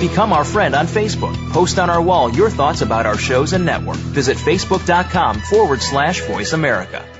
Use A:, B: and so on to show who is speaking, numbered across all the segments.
A: Become our friend on Facebook. Post on our wall your thoughts about our shows and network. Visit facebook.com forward slash voice America.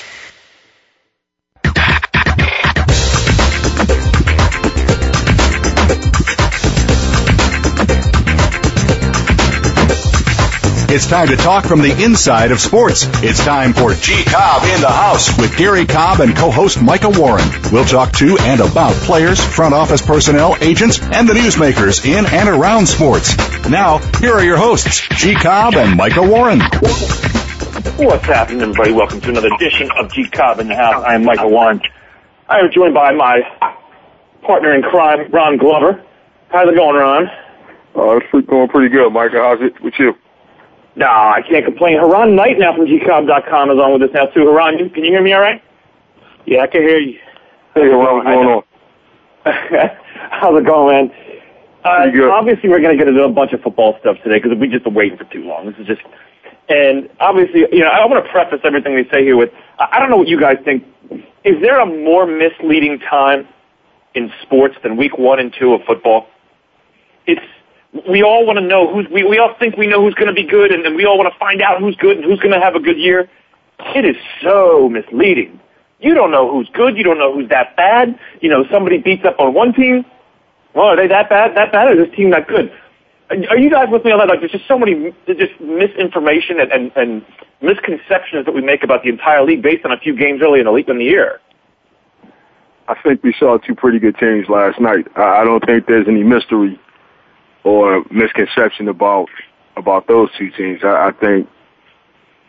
B: It's time to talk from the inside of sports. It's time for G Cobb in the house with Gary Cobb and co-host Micah Warren. We'll talk to and about players, front office personnel, agents, and the newsmakers in and around sports. Now, here are your hosts, G Cobb and Micah Warren.
C: What's happening, everybody? Welcome to another edition of G Cobb in the house. I am Micah Warren. I am joined by my partner in crime, Ron Glover. How's it going, Ron?
D: Uh, it's going pretty good, Micah. How's it with you?
C: No, I can't complain. Haran Knight now from gcobb.com is on with us now too. Haran, you, can you hear me all right?
E: Yeah, I can hear you.
D: Hey, what's going on?
C: How's it going, man? Uh, obviously, we're going to get into a bunch of football stuff today because we just been waiting for too long. This is just, and obviously, you know, I want to preface everything we say here with, I don't know what you guys think. Is there a more misleading time in sports than week one and two of football? It's we all want to know who's we, we all think we know who's going to be good and, and we all want to find out who's good and who's going to have a good year. It is so misleading. You don't know who's good you don't know who's that bad. You know somebody beats up on one team. Well are they that bad that bad or is this team that good? Are you guys with me on that? Like there's just so many just misinformation and, and, and misconceptions that we make about the entire league based on a few games early in the league in the year.
D: I think we saw two pretty good teams last night. I don't think there's any mystery or misconception about about those two teams. I, I think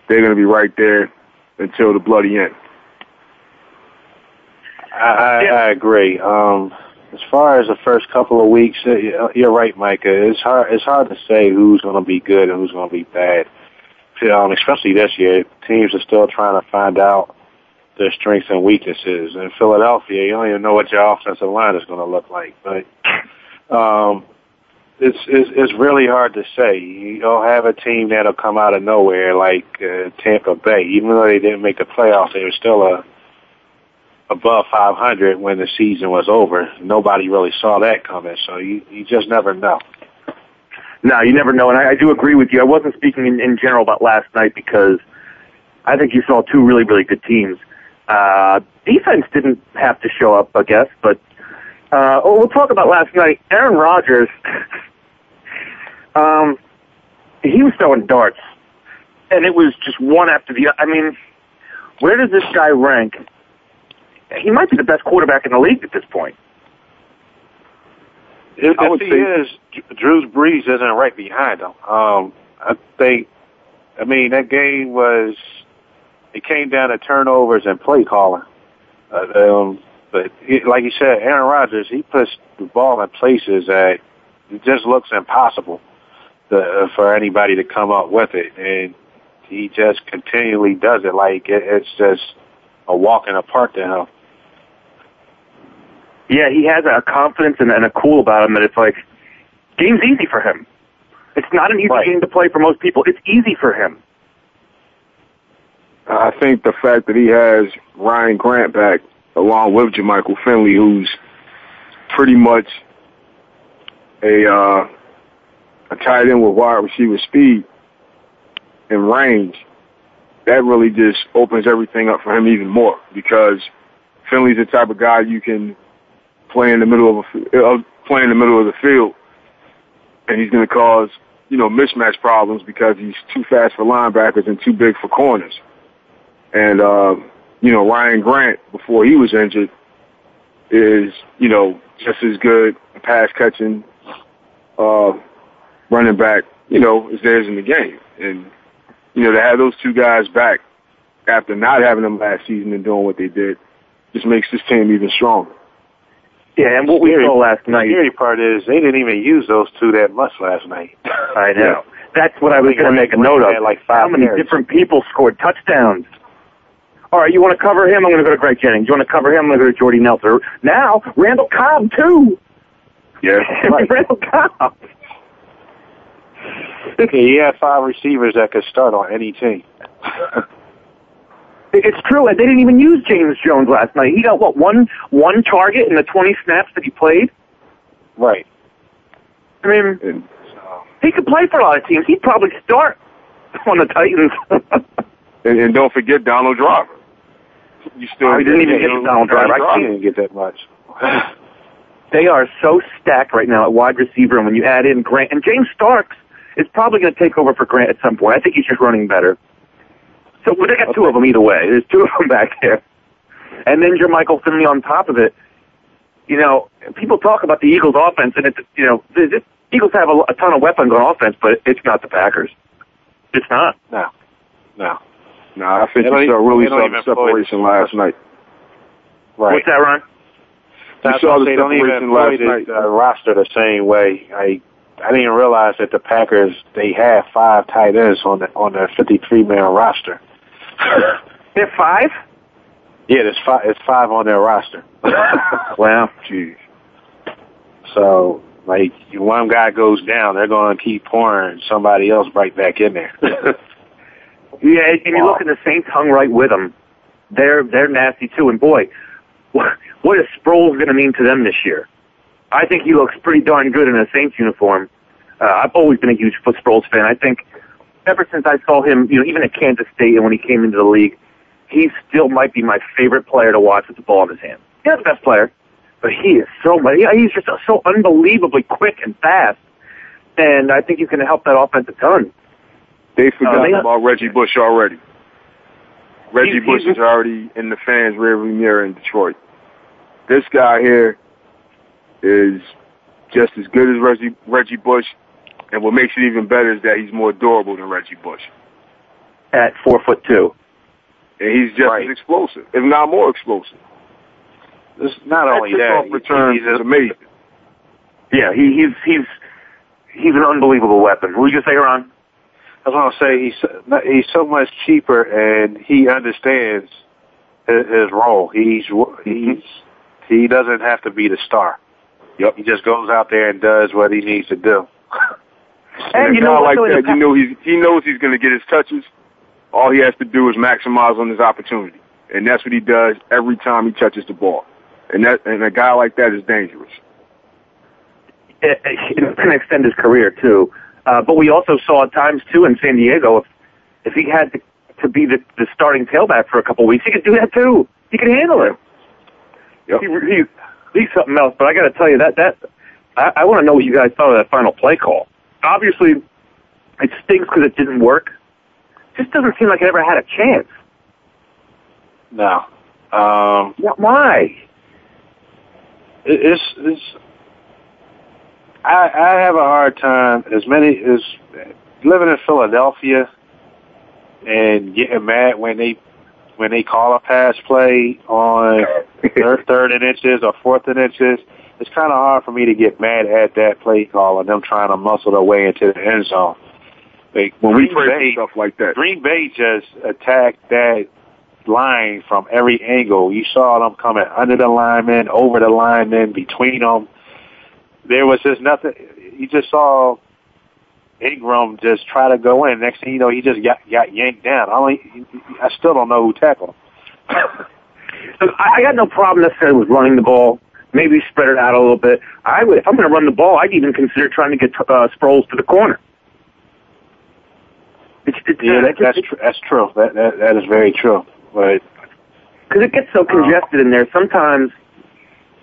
D: they're going to be right there until the bloody end.
E: I, I agree. Um, as far as the first couple of weeks, uh, you're right, Micah. It's hard. It's hard to say who's going to be good and who's going to be bad. Um, especially this year, teams are still trying to find out their strengths and weaknesses. In Philadelphia, you don't even know what your offensive line is going to look like. But um, it's, it's it's really hard to say. You don't have a team that'll come out of nowhere like uh, Tampa Bay. Even though they didn't make the playoffs, they were still a above 500 when the season was over. Nobody really saw that coming, so you you just never know.
C: No, you never know, and I, I do agree with you. I wasn't speaking in, in general about last night because I think you saw two really really good teams. Uh, defense didn't have to show up, I guess, but uh, we'll talk about last night. Aaron Rodgers um, he was throwing darts, and it was just one after the other. I mean, where does this guy rank? He might be the best quarterback in the league at this point.
E: If, if he say, is, Drew Brees isn't right behind him. Um, I think. I mean, that game was. It came down to turnovers and play calling. Uh, um, but he, like you said, Aaron Rodgers, he puts the ball in places that it just looks impossible the, for anybody to come up with it. And he just continually does it like it, it's just a walk in the park to him.
C: Yeah, he has a confidence and, and a cool about him that it's like, game's easy for him. It's not an easy right. game to play for most people. It's easy for him.
D: I think the fact that he has Ryan Grant back along with Jermichael Finley, who's pretty much a uh, a tight end with wide receiver speed and range, that really just opens everything up for him even more because Finley's the type of guy you can play in the middle of a, uh, play in the middle of the field, and he's going to cause you know mismatch problems because he's too fast for linebackers and too big for corners. And uh, you know Ryan Grant before he was injured is you know just as good pass catching uh, running back, you know, is theirs in the game. And, you know, to have those two guys back after not having them last season and doing what they did just makes this team even stronger.
C: Yeah, and what we saw last night.
E: The scary part is they didn't even use those two that much last night.
C: I know. That's what I was going to make a note of.
E: Like five
C: How many different people scored touchdowns? All right, you want to cover him? I'm going to go to Greg Jennings. You want to cover him? I'm going to go to Jordy Nelson. Now, Randall Cobb, too.
D: Yeah.
C: Randall Cobb.
E: Yeah, he had five receivers that could start on any team.
C: It's true, and they didn't even use James Jones last night. He got what one one target in the 20 snaps that he played.
E: Right.
C: I mean,
D: And
C: he could play for a lot of teams. He'd probably start on the Titans.
D: And, and don't forget Donald Driver. You still
C: Oh, he didn't even get to Donald Driver. I
E: He didn't get that much.
C: they are so stacked right now at wide receiver, and when you add in Grant and James Starks is probably going to take over for Grant at some point. I think he's just running better. So well, they got two of them either way. There's two of them back there, and then Jermichael Finley on top of it. You know, people talk about the Eagles' offense, and it's you know the, the Eagles have a, a ton of weapons on offense, but it's not the Packers. It's not.
E: No. No.
D: Nah, I think
E: They don't
D: you saw really
E: they don't
D: saw the separation last night.
E: Right.
C: What's that, Ron?
D: You
E: That's
D: saw
E: why
D: the
E: they don't even
D: separation last
E: this
D: night.
E: uh, roster the same way. I I didn't realize that the Packers they have five tight ends on the on their 53 man roster.
C: They're five.
E: Yeah, there's five. It's five on their roster.
C: Wow.
D: Jeez.
E: So like one guy goes down, they're going to keep pouring somebody else right back in there.
C: Yeah, and you look at the Saints hung right with them. They're they're nasty too. And boy, what, what is Sproles going to mean to them this year? I think he looks pretty darn good in a Saints uniform. Uh, I've always been a huge Foot Sproles fan. I think ever since I saw him, you know, even at Kansas State and when he came into the league, he still might be my favorite player to watch with the ball in his hand. He's not the best player, but he is so much. He's just so unbelievably quick and fast, and I think he's going to help that offense a ton.
D: They forgot
C: Oh, they-
D: about Reggie Bush already. Reggie
C: He-
D: Bush
C: he-
D: is already in the fans' rearview mirror in Detroit. This guy here is just as good as Reggie Reggie Bush, and what makes it even better is that he's more durable than Reggie Bush,
C: At four foot two.
D: and he's just
E: Right.
D: as explosive, if not more explosive.
E: it's not only
D: That
E: that,
D: return
E: he's
D: is
E: a,
D: amazing.
C: Yeah, he, he's he's he's an unbelievable weapon. What did you say, Ron?
E: I was going to say he's so- he's so much cheaper and he understands his, his role. He's he's he doesn't have to be the star.
D: Yep.
E: He just goes out there and does what he needs to do.
C: And
D: a
C: you know
D: guy
C: what,
D: like
C: though, in
D: that, you know he's he knows he's going to get his touches. All he has to do is maximize on his opportunity, and that's what he does every time he touches the ball. And that and a guy like that is dangerous.
C: it, it can extend his career too. Uh, but we also saw at times too in San Diego if if he had to, to be the, the starting tailback for a couple of weeks, he could do that too. He could handle it.
D: Yep.
C: He, he, he's something else. But I got to tell you that that I, I want to know what you guys thought of that final play call. Obviously, it stinks because it didn't work. Just doesn't seem like it ever had a chance.
E: No. Um,
C: Wh- Why?
E: it, it's it's. I I have a hard time as many as living in Philadelphia and getting mad when they when they call a pass play on third, third and inches or fourth and inches. It's kind of hard for me to get mad at that play call and them trying to muscle their way into the end zone. Like
D: When we
E: Green
D: pray
E: Bay,
D: stuff like that,
E: Green Bay just attacked that line from every angle. You saw them coming under the lineman, over the lineman, between them. There was just nothing. You just saw Ingram just try to go in. Next thing you know, he just got got yanked down. I only, I still don't know who tackled him.
C: I I got no problem necessarily with running the ball. Maybe spread it out a little bit. I would, if I'm going to run the ball, I'd even consider trying to get uh, Sproles to the corner. It's, it's,
E: Yeah,
C: uh,
E: that, that's tr- that's true. That, that that is very true. But
C: because it gets so congested in there. Sometimes,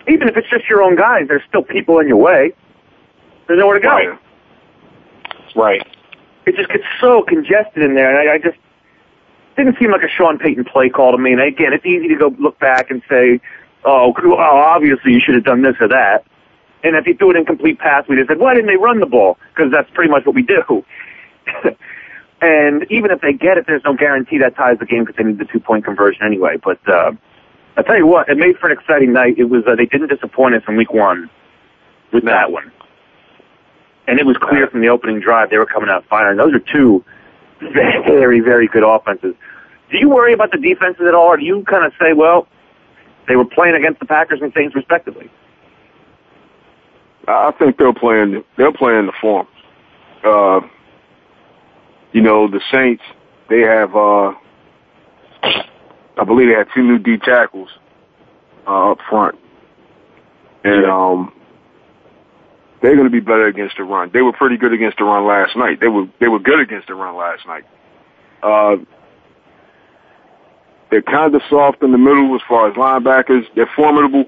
C: even if it's just your own guys, there's still people in your way. There's nowhere to go.
E: Right. Right.
C: It just gets so congested in there, and I, I just didn't seem like a Sean Payton play call to me. And again, it's easy to go look back and say, "Oh, cool, oh obviously you should have done this or that." And if you threw an incomplete pass, we just said, "Why didn't they run the ball?" Because that's pretty much what we do. and even if they get it, there's no guarantee that ties the game because they need the two point conversion anyway. But uh, I tell you what, it made for an exciting night. It was uh, they didn't disappoint us in week one with that one, and it was clear from the opening drive they were coming out firing. Those are two very very good offenses. Do you worry about the defenses at all, or do you kind of say, well, they were playing against the Packers and Saints respectively?
D: I think they're playing. They're playing the form. Uh, you know, the Saints. They have. Uh, I believe they had two new D tackles uh, up front, and um, they're going to be better against the run. They were pretty good against the run last night. They were they were good against the run last night. Uh, they're kind of soft in the middle as far as linebackers. They're formidable,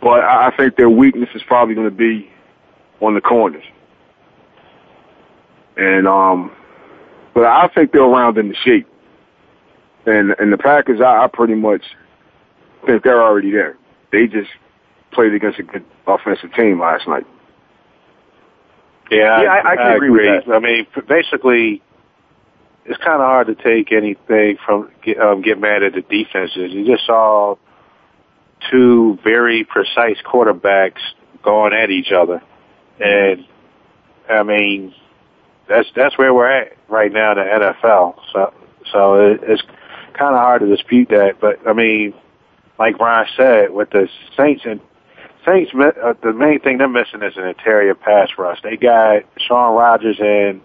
D: but I think their weakness is probably going to be on the corners. And um, but I think they're round in the shape. And and the Packers, I, I pretty much think they're already there. They just played against a good offensive team last night.
E: Yeah,
C: Yeah, I- I can
E: I
C: agree with
E: agree.
C: that.
E: I mean, basically, it's kind of hard to take anything from get, um, get mad at the defenses. You just saw two very precise quarterbacks going at each other, and I mean, that's that's where we're at right now in the NFL. So, so it, it's kind of hard to dispute that. But I mean, like Brian said, with the Saints and Saints, uh, the main thing they're missing is an interior pass rush. They got Shaun Rogers and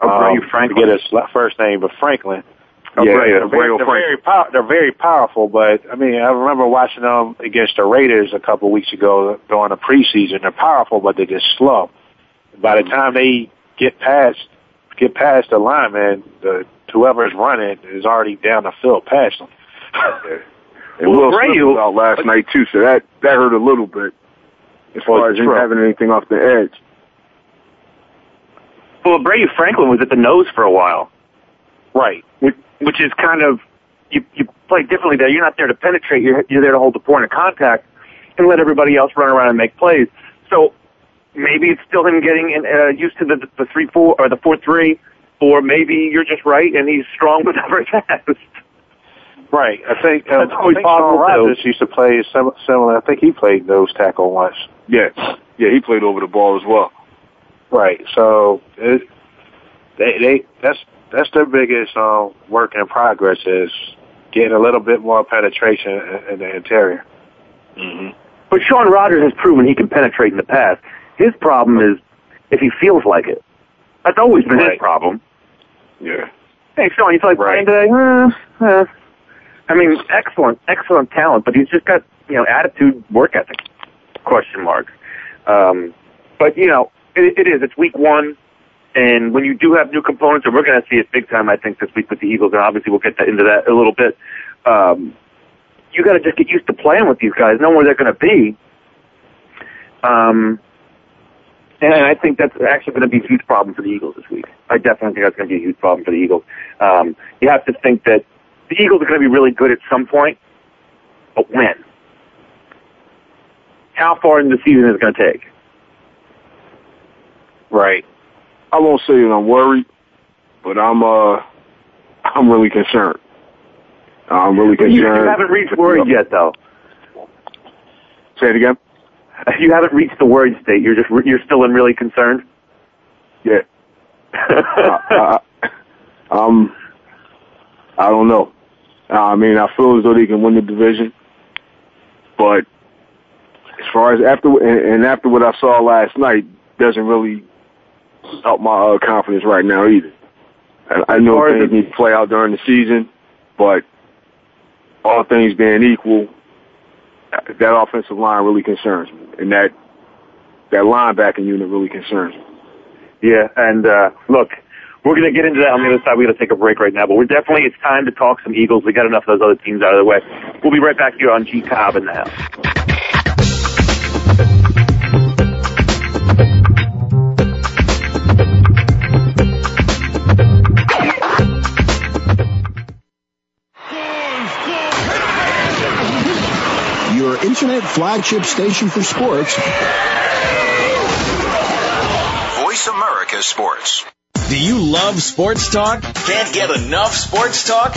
C: Aubrayo
E: um,
C: Franklin.
E: Forget his first name, but Franklin.
D: Yeah,
E: they're, very,
D: Aubrayo
E: they're, very pow- they're very powerful, but I mean, I remember watching them against the Raiders a couple of weeks ago during the preseason. They're powerful, but they're just slow. By the time they get past get past the lineman, the whoever is running is already down the field past them.
D: And
C: Well,
D: Will Smith
C: Aubrayo-
D: was out last night too, so that that hurt a little bit as far as him having anything off the edge.
C: Well, Brady Franklin was at the nose for a while,
E: Right.
C: which, which is kind of you you play differently there. You're not there to penetrate. You're you're there to hold the point of contact and let everybody else run around and make plays. So maybe it's still him getting in, uh, used to the the three four or the four three, or maybe you're just right and he's strong with not very fast.
E: Right. I think, uh,
C: That's
E: I
C: always
E: think Shaun
C: possible, too.
E: Rogers used to play sim- similar. I think he played nose tackle once.
D: Yeah, yeah, he played over the ball as well.
E: Right. So it, they they that's that's their biggest um, work in progress is getting a little bit more penetration in, in the interior.
D: Mm-hmm.
C: But Shaun Rogers has proven he can penetrate in the past. His problem is if he feels like it. That's always been his problem.
D: Yeah,
C: Hey, Shaun, you feel like
E: Right.
C: playing today? Uh, uh. I mean, excellent, excellent talent, but he's just got, you know, attitude, work ethic, question mark. Um, but, you know, it, it is. It's week one, and when you do have new components, and we're going to see it big time, I think, this week with the Eagles, and obviously we'll get that, into that a little bit. Um, you got to just get used to playing with these guys, know where they're going to be. Um, and I think that's actually going to be a huge problem for the Eagles this week. I definitely think that's going to be a huge problem for the Eagles. Um, you have to think that the Eagles are going to be really good at some point, but when? How far in the season is it going to take?
E: Right.
D: I won't say that I'm worried, but I'm uh, I'm really concerned. I'm really concerned.
C: you haven't reached worried yet, though.
D: Say it again.
C: You haven't reached the worried state. You're just you're still in really concerned.
D: Yeah, I, I, um, I don't know. I mean, I feel as though they can win the division, but as far as after and, and after what I saw last night, doesn't really help my uh, confidence right now either. I, I know things
C: the-
D: need to play out during the season, but all things being equal, that offensive line really concerns me, and that that linebacking unit really concerns me.
C: Yeah, and uh, look, we're going to get into that on the other side. We got to take a break right now, but we're definitely it's time to talk some Eagles. We got enough of those other teams out of the way. We'll be right back here on G Cobb in the house.
F: Your internet flagship station for sports.
G: Voice America Sports. Do you love sports talk?
H: Can't get enough sports talk?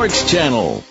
G: Sports Channel.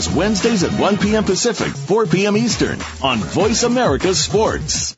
G: Wednesdays at 1 p.m. Pacific, 4 p.m. Eastern on Voice America Sports.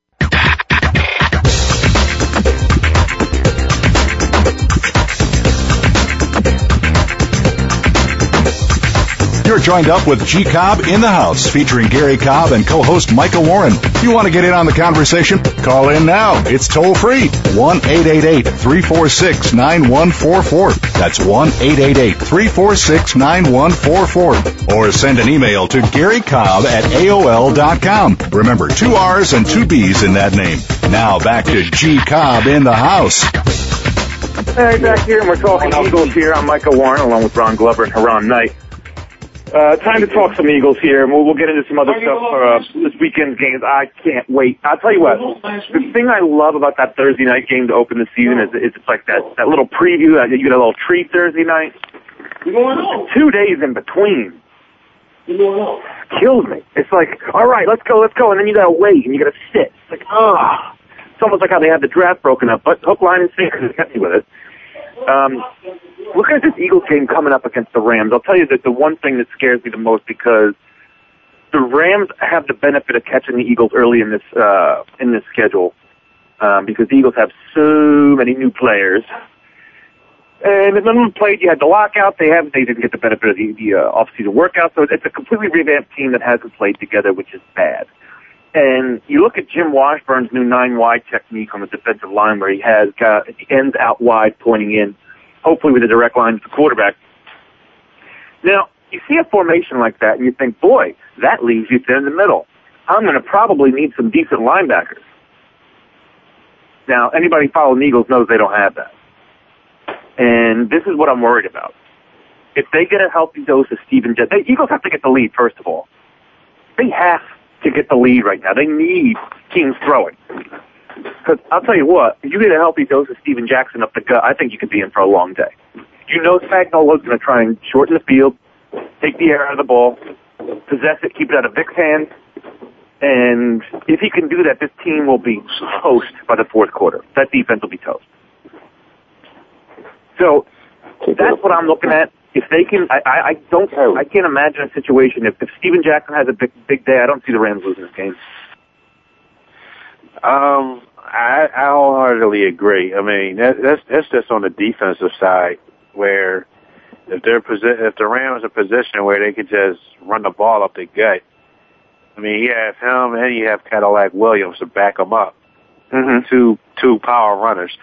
B: You're joined up with G Cobb in the house, featuring Gary Cobb and co-host Micah Warren. You want to get in on the conversation? Call in now. It's toll free. 1-888-346-9144. That's 1-888-346-9144. Or send an email to Gary Cobb at AOL.com. Remember, two R's and two B's in that name. Now back to G Cobb in the house.
C: Hey, back here, and we're talking Eagles here. I'm Micah Warren, along with Ron Glover and Haran Knight. Uh, time to talk some Eagles here, and we'll, we'll get into some other stuff for uh, this weekend's games. I can't wait. I'll tell you what, the thing I love about that Thursday night game to open the season is, is it's like that, that little preview. That you get a little treat Thursday night. Two days in between. Kills me. It's like, all right, let's go, let's go, and then you gotta wait and you gotta sit. It's like, ah, it's almost like how they had the draft broken up. But hook, line, and sinker kept me with it. Um, looking at this Eagles game coming up against the Rams, I'll tell you that the one thing that scares me the most because the Rams have the benefit of catching the Eagles early in this uh, in this schedule um, because the Eagles have so many new players. And none of them played. You had the lockout. They have. They didn't get the benefit of the, the uh, off-season workout. So it's a completely revamped team that hasn't played together, which is bad. And you look at Jim Washburn's new nine wide technique on the defensive line where he has got the ends out wide pointing in, hopefully with a direct line to the quarterback. Now, you see a formation like that and you think, boy, that leaves you thin in the middle. I'm going to probably need some decent linebackers. Now, anybody following Eagles knows they don't have that. And this is what I'm worried about. If they get a healthy dose of Steven Jet, the Eagles have to get the lead, first of all. They have to get the lead right now. They need teams throwing. Because I'll tell you what, you get a healthy dose of Steven Jackson up the gut, I think you could be in for a long day. You know Spagnuolo's going to try and shorten the field, take the air out of the ball, possess it, keep it out of Vic's hands, and if he can do that, this team will be toast by the fourth quarter. That defense will be toast. So that's what I'm looking at. If they can, I, I, I don't, I can't imagine a situation if, if Steven Jackson has a big, big day. I don't see the Rams losing this game.
E: Um, I, I wholeheartedly agree. I mean, that, that's that's just on the defensive side where if they're posi- if the Rams are positioned where they could just run the ball up the gut. I mean, you have him and you have Cadillac Williams to back them up.
C: Mm-hmm.
E: Two two power runners.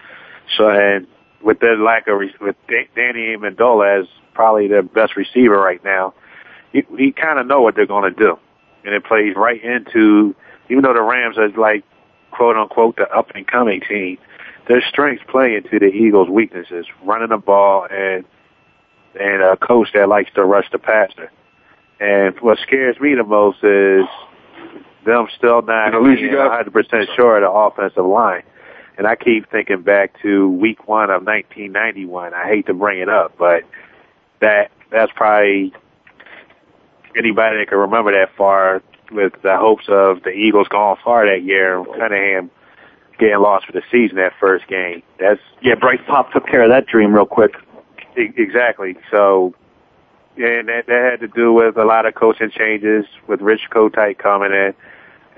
E: So and with their lack of re- with Da- Danny Amendola as probably their best receiver right now, you, you kind of know what they're going to do, and it plays right into even though the Rams are like quote unquote the up and coming team, their strengths play into the Eagles' weaknesses, running the ball and and a coach that likes to rush the passer. And what scares me the most is them still not
D: at least you
E: being 100% sure of the offensive line. And I keep thinking back to week one of 1991. I hate to bring it up, but that that's probably anybody that can remember that far with the hopes of the Eagles going far that year and Cunningham getting lost for the season that first game. That's
C: Yeah, Bryce Paup took care of that dream real quick.
E: E- Exactly. So, and that, that had to do with a lot of coaching changes with Rich Kotite coming in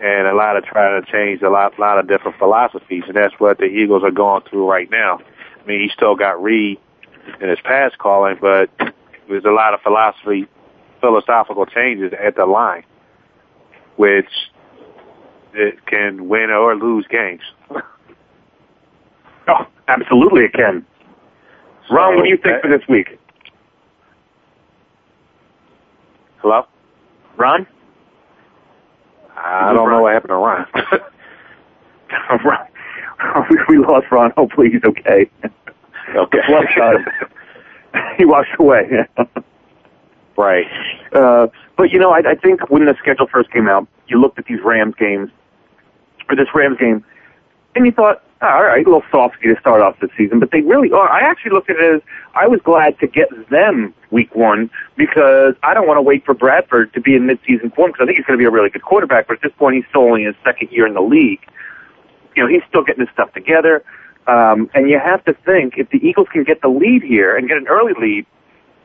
E: and a lot of trying to change a lot, lot of different philosophies. And that's what the Eagles are going through right now. I mean, he still got Reid in his pass calling, but there's a lot of philosophy, philosophical changes at the line, which it can win or lose games.
C: Oh, absolutely it can. Ron, what do you think for this week?
E: Hello?
C: Ron?
E: I don't know what happened to Ron.
C: Ron. we lost Ron. Hopefully he's okay.
E: Okay.
C: Uh, he washed away.
E: right.
C: Uh, but you know, I, I think when the schedule first came out, you looked at these Rams games, or this Rams game, and you thought, oh, all right, a little soft to start off the season, but they really are. I actually looked at it as I was glad to get them week one because I don't want to wait for Bradford to be in midseason form because I think he's going to be a really good quarterback. But at this point, he's still only his second year in the league. You know, he's still getting his stuff together. Um, and you have to think if the Eagles can get the lead here and get an early lead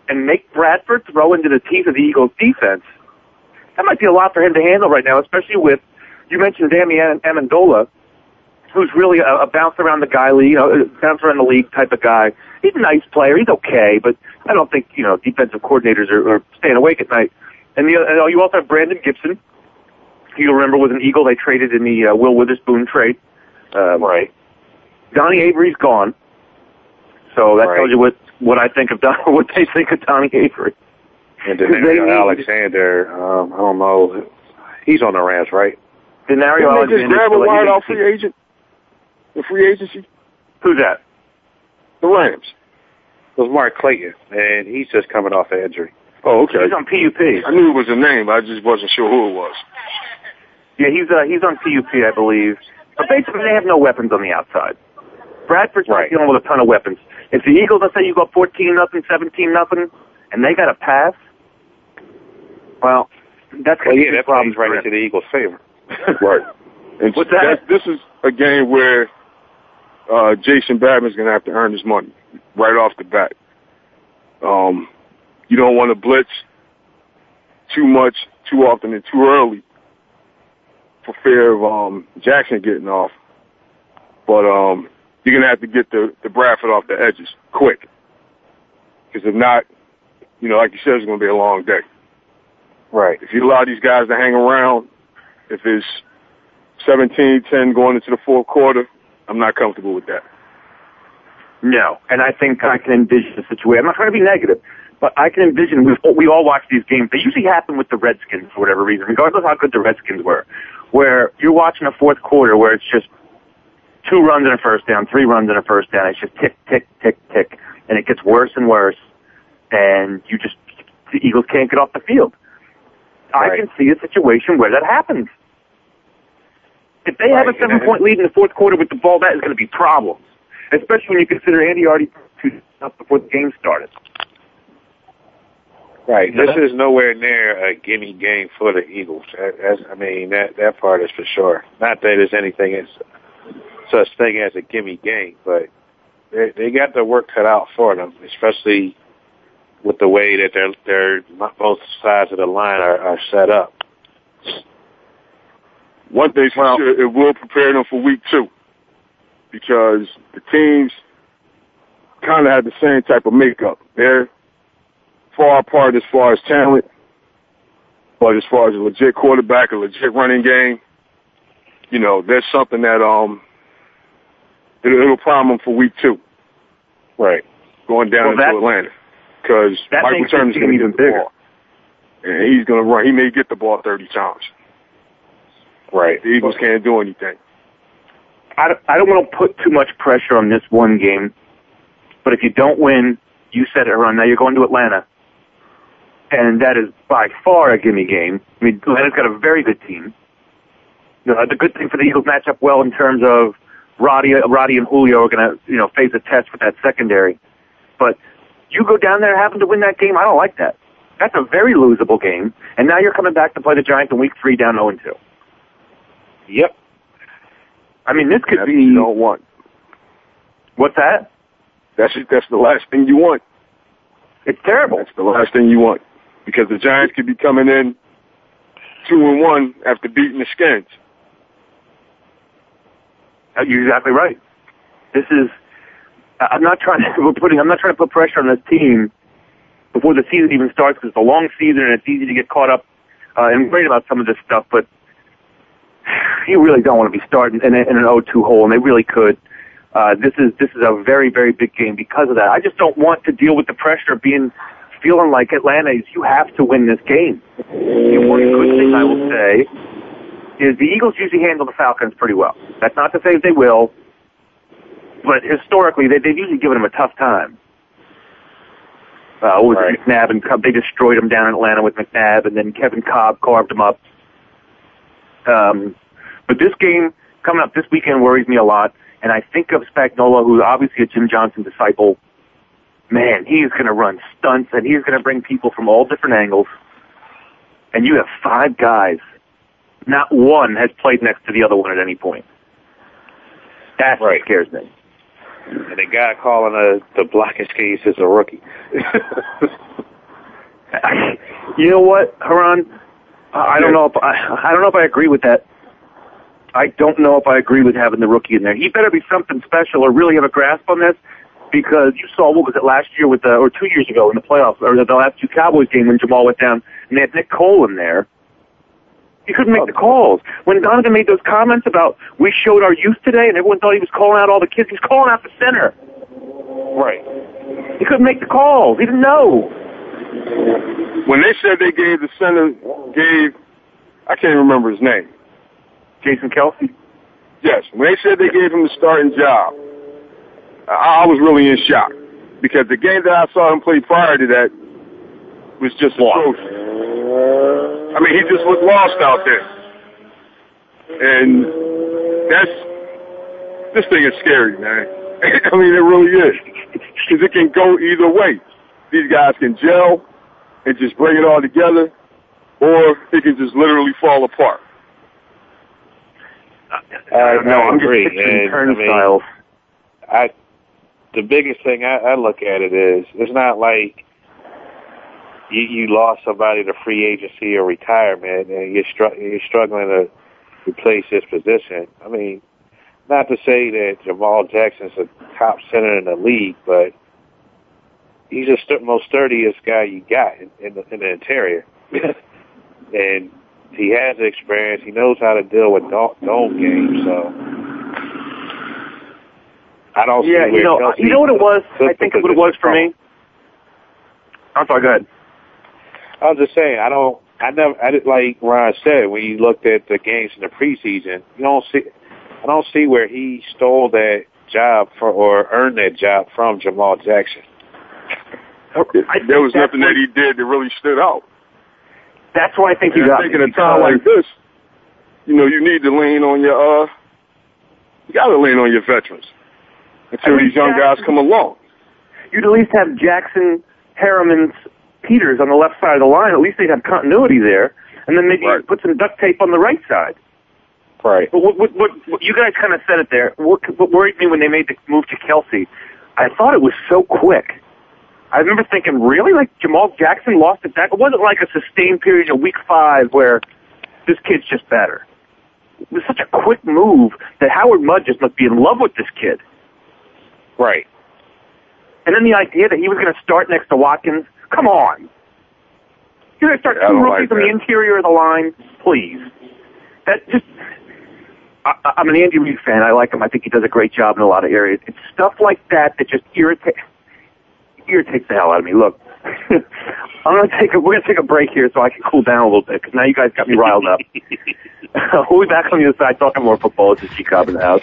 C: and make Bradford throw into the teeth of the Eagles defense, that might be a lot for him to handle right now, especially with, you mentioned Am- Amendola, who's really a, a bounce around the guy, you know, bounce around the league type of guy. He's a nice player. He's okay, but I don't think, you know, defensive coordinators are, are staying awake at night. And, the, and you also have Brandon Gibson. You remember was an Eagle they traded in the uh, Will Witherspoon trade. Um,
E: right.
C: Donnie Avery's gone. So that
E: Right.
C: tells you what, what I think of Don, what they think of Donnie Avery.
E: And
C: Because they
E: Alexander, um, I don't know. He's on the Rams, right?
C: Danario
D: Didn't they just grab a wide off free agent? The free agency?
C: Who's that?
D: The Rams.
E: It was Mark Clayton, and he's just coming off an injury.
D: Oh, okay.
C: He's on PUP.
D: I knew it was a name, but I just wasn't sure who it was.
C: Yeah, he's uh, he's on PUP, I believe. But basically, they have no weapons on the outside. Bradford's
E: Right.
C: dealing with a ton of weapons. If the Eagles, let's say you go 14 nothing, 17 nothing, and they got a pass, well, that's
E: Well, yeah, that right into the Eagles' favor.
D: Right. And
C: What's that?
D: This is a game where uh, Jason Badman's going to have to earn his money right off the bat. Um, you don't want to blitz too much, too often, and too early for fear of um, Jackson getting off. But um, you're going to have to get the, the Bradford off the edges quick. Because if not, you know, like you said, it's going to be a long day.
E: Right.
D: If you allow these guys to hang around, if it's 17-10 going into the fourth quarter, I'm not comfortable with that.
C: No, and I think I can envision a situation. I'm not trying to be negative, but I can envision. We we all watch these games. They usually happen with the Redskins for whatever reason, regardless of how good the Redskins were. Where you're watching a fourth quarter where it's just two runs and a first down, three runs and a first down. It's just tick, tick, tick, tick, and it gets worse and worse, and you just the Eagles can't get off the field. I can see a situation where that happens. If they have a seven point lead in the fourth quarter with the ball, that is going to be problems. Especially when you consider Andy already two up before the game started.
E: Right. This is nowhere near a gimme game for the Eagles. That- I mean, that that part is for sure. Not that there's anything as such thing as a gimme game, but they they got their work cut out for them, especially with the way that they're they're both sides of the line are, are set up.
D: One thing's for
C: Well-
D: sure, it will prepare them for week two because the teams kind of have the same type of makeup. They're far apart as far as talent, but as far as a legit quarterback, a legit running game, you know, there's something that um it'll, it'll prime them for week two.
E: Right.
D: Going down
C: Well,
D: into Atlanta because Michael Turner's going to
C: even
D: get the
C: bigger.
D: ball, and he's going to run. He may get the ball 30 times.
E: Right.
D: The Eagles can't do anything.
C: I don't, I don't want to put too much pressure on this one game, but if you don't win, You said it, Ron. Now you're going to Atlanta. And that is by far a gimme game. I mean, Atlanta's got a very good team. You know, the good thing for the Eagles match up well in terms of Roddy, Roddy and Julio are going to, you know, face a test with that secondary. But you go down there and happen to win that game, I don't like that. That's a very losable game. And now you're coming back to play the Giants in week three down 0 2.
E: Yep.
C: I mean, this could
D: That's
C: be.
D: you don't want.
C: What's that?
D: That's that's the last thing you want.
C: It's terrible.
D: That's the last thing you want because the Giants could be coming in two and one after beating the Skins.
C: You're exactly right. This is. I'm not trying to. We're putting. I'm not trying to put pressure on this team before the season even starts because it's a long season and it's easy to get caught up uh, and worried about some of this stuff. But you really don't want to be starting in, in an 0-2 hole, and they really could. Uh, this is this is a very very big game because of that. I just don't want to deal with the pressure of being feeling like Atlanta is you have to win this game. The one good thing I will say is the Eagles usually handle the Falcons pretty well. That's not to say they will, but historically they, they've usually given them a tough time. Uh, what was it, McNabb and Kolb? They destroyed them down in Atlanta with McNabb, and then Kevin Kolb carved them up. Um, but this game coming up this weekend worries me a lot, and I think of Spagnuolo, who's obviously a Jim Johnson disciple. Man, he is going to run stunts, and he's going to bring people from all different angles. And you have five guys. Not one has played next to the other one at any point. That's what scares me.
E: And the guy calling the the blackest case is a rookie.
C: you know what, Haran? I I don't know if I, I don't know if I agree with that. I don't know if I agree with having the rookie in there. He better be something special or really have a grasp on this because you saw what was it last year with the or two years ago in the playoffs or the last two Cowboys game when Jamaal went down and they had Nick Cole in there. He couldn't make the calls. When Donovan made those comments about we showed our youth today and everyone thought he was calling out all the kids, he's calling out the center.
E: Right.
C: He couldn't make the calls. He didn't know.
D: When they said they gave the center, gave, I can't remember his name.
C: Jason Kelce?
D: Yes. When they said they gave him the starting job, I, I was really in shock because the game that I saw him play prior to that was just atrocious. I mean, he just looked lost out there. And that's, this thing is scary, man. I mean, it really is. Because it can go either way. These guys can gel and just bring it all together, or it can just literally fall apart.
E: Uh, I,
C: don't know.
E: I
C: I'm just
E: agree. and,
C: turnstiles.
E: I, mean, I the biggest thing I, I look at it is it's not like you, you lost somebody to free agency or retirement and you're, str- you're struggling to replace his position. I mean, not to say that Jamaal Jackson's a top center in the league, but he's the st- most sturdiest guy you got in, in, the, in the interior. and he has experience. He knows how to deal with dome, dome games. So I don't see
C: Yeah,
E: where
C: you know,
E: Kelce
C: you know what it was. I think what it was for me. I'm sorry. Go ahead.
E: I was just saying, I don't, I never, I did like Ron said when you looked at the games in the preseason, you don't see, I don't see where he stole that job for or earned that job from Jamaal Jackson.
D: there was nothing that he did that really stood out.
C: That's why I think
D: and
C: you got
D: think
C: me
D: in a time like this, you know, you need to lean on your, uh, you got to lean on your veterans until
C: I mean,
D: these young guys come along.
C: You'd at least have Jackson, Harriman, Peters on the left side of the line. At least they'd have continuity there, and then maybe put some duct tape on the right side.
E: Right.
C: But what, what, what, what you guys kind of said it there. What, what worried me when they made the move to Kelce, I thought it was so quick. I remember thinking, really? Like Jamaal Jackson lost it back? It wasn't like a sustained period of week five where this kid's just better. It was such a quick move that Howard Mudd just must be in love with this kid.
E: Right.
C: And then the idea that he was going to start next to Watkins, come on. You're going to start
D: Yeah,
C: two rookies
D: like
C: on the interior of the line? Please. That just, I, I'm an Andy Reid fan. I like him. I think he does a great job in a lot of areas. It's stuff like that that just irritates, irritates the hell out of me. Look, I'm going to take a, we're going to take a break here so I can cool down a little bit because now you guys got me riled up. we'll be back on the other side talking more football. This is G Cobb in the house.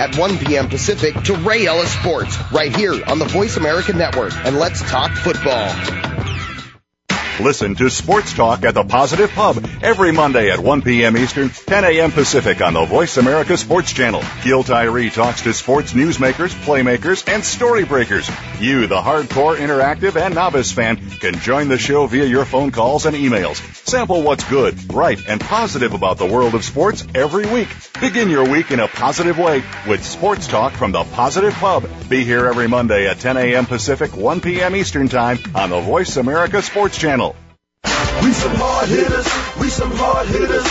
I: at 1 p.m. Pacific to Ray Ellis Sports right here on the Voice America Network and let's talk football.
B: Listen to Sports Talk at the Positive Pub every Monday at 1 p.m. Eastern, 10 a.m. Pacific on the Voice America Sports Channel. Gil Tyree talks to sports newsmakers, playmakers, and story breakers. You, the hardcore, interactive, and novice fan, can join the show via your phone calls and emails. Sample what's good, right, and positive about the world of sports every week. Begin your week in a positive way with Sports Talk from the Positive Pub. Be here every Monday at 10 a.m. Pacific, 1 p.m. Eastern Time on the Voice America Sports Channel.
J: We some hard hitters. We some hard hitters.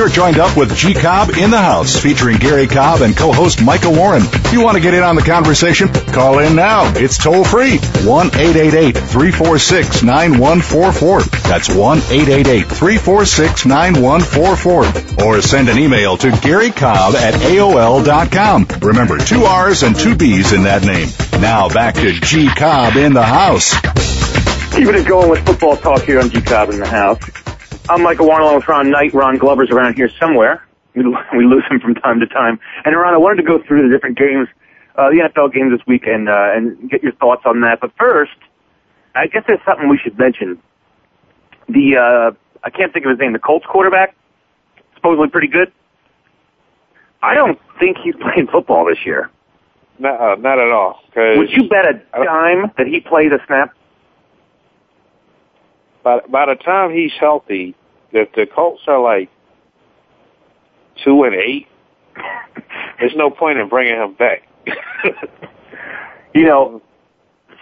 B: You're joined up with G Cobb in the house, featuring Gary Cobb and co-host Micah Warren. If You want to get in on the conversation? Call in now. It's toll free. 1-888-346-9144. That's 1-888-346-9144. Or send an email to Gary Cobb at AOL.com. Remember, two R's and two B's in that name. Now back to G Cobb in the house.
C: Keeping it going with football talk here on G Cobb in the house. I'm Michael along with Ron Knight. Ron Glover's around here somewhere. We, we lose him from time to time. And Ron, I wanted to go through the different games, uh, the NFL games this week and, uh, and get your thoughts on that. But first, I guess there's something we should mention. The, uh, I can't think of his name, the Colts quarterback, supposedly pretty good. I don't think he's playing football this year.
E: Not, uh, not at all.
C: Would you bet a dime that he plays a snap?
E: By, by the time he's healthy, if the Colts are like two and eight, there's no point in bringing him back.
C: you know,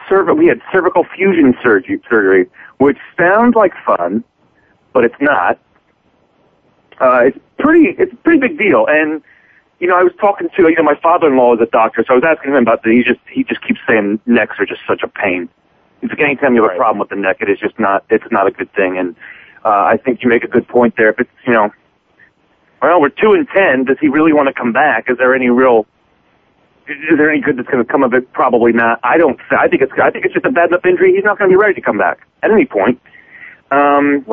C: cerv- we had cervical fusion surgery, surgery, which sounds like fun, but it's not. Uh, it's pretty, it's a pretty big deal. And, you know, I was talking to, you know, my father-in-law is a doctor, so I was asking him about that. He just, he just keeps saying necks are just such a pain. Anytime you have a problem with the neck, it is just not, it's not a good thing. And, uh, I think you make a good point there. If it's, you know, well, we're two and ten. Does he really want to come back? Is there any real, is there any good that's going to come of it? Probably not. I don't. I think it's. I think it's just a bad enough injury. He's not going to be ready to come back at any point. Um,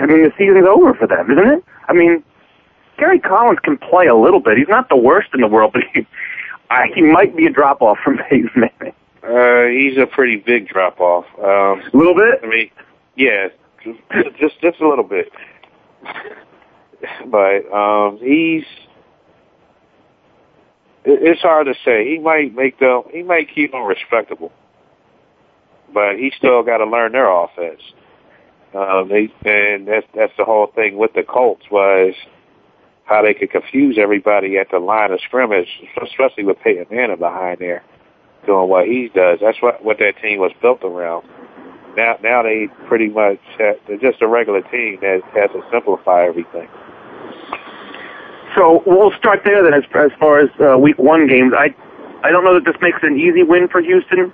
C: I mean, the season's over for them, isn't it? I mean, Kerry Collins can play a little bit. He's not the worst in the world, but he, uh, he might be a drop off from Peyton Manning.
E: Uh, he's a pretty big drop off. Um,
C: a little bit.
E: I mean, yeah, just just a little bit. But um, he's it's hard to say. He might make them. He might keep them respectable, but he still got to learn their offense. Um, they and that's that's the whole thing with the Colts was how they could confuse everybody at the line of scrimmage, especially with Peyton Manning behind there doing what he does. That's what what that team was built around. Now now they pretty much have, they're just a regular team that has to simplify everything.
C: So we'll start there then. As, as far as uh, week one games, I I don't know that this makes an easy win for Houston.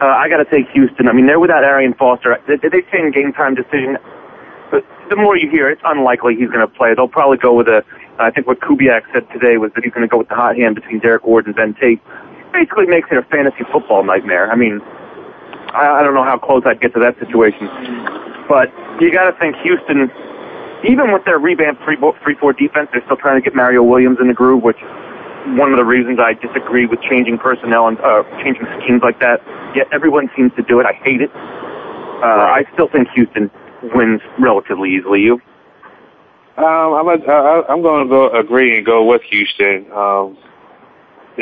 C: Uh, I got to take Houston. I mean, they're without Arian Foster. They, they say in game time decision, but the more you hear, it's unlikely he's going to play. They'll probably go with a. I think what Kubiak said today was that he's going to go with the hot hand between Derrick Ward and Ben Tate. Basically, makes it a fantasy football nightmare. I mean, I, I don't know how close I'd get to that situation. But you got to think Houston, even with their revamped three three four defense, they're still trying to get Mario Williams in the groove, which one of the reasons I disagree with changing personnel and uh, changing schemes like that. Yet everyone seems to do it. I hate it. Uh, I still think Houston wins relatively easily. You?
E: Um, I'm a, I, I'm going to go agree and go with Houston. Um,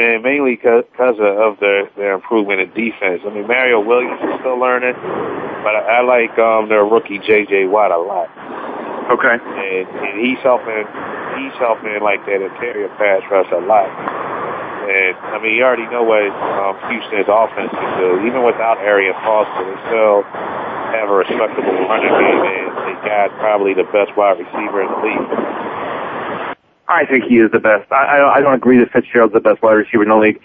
E: and mainly because of, of their their improvement in defense. I mean, Mario Williams is still learning, but I, I like um, their rookie J.J. Watt a lot.
C: Okay.
E: And, and he's helping he's helping like that interior pass rush a lot. And I mean, you already know what um, Houston's offense can do. Even without Arian Foster, they still have a respectable running game, and they got probably the best wide receiver in the league.
C: I think he is the best. I, I, I don't agree that Fitzgerald's the best wide receiver in the league.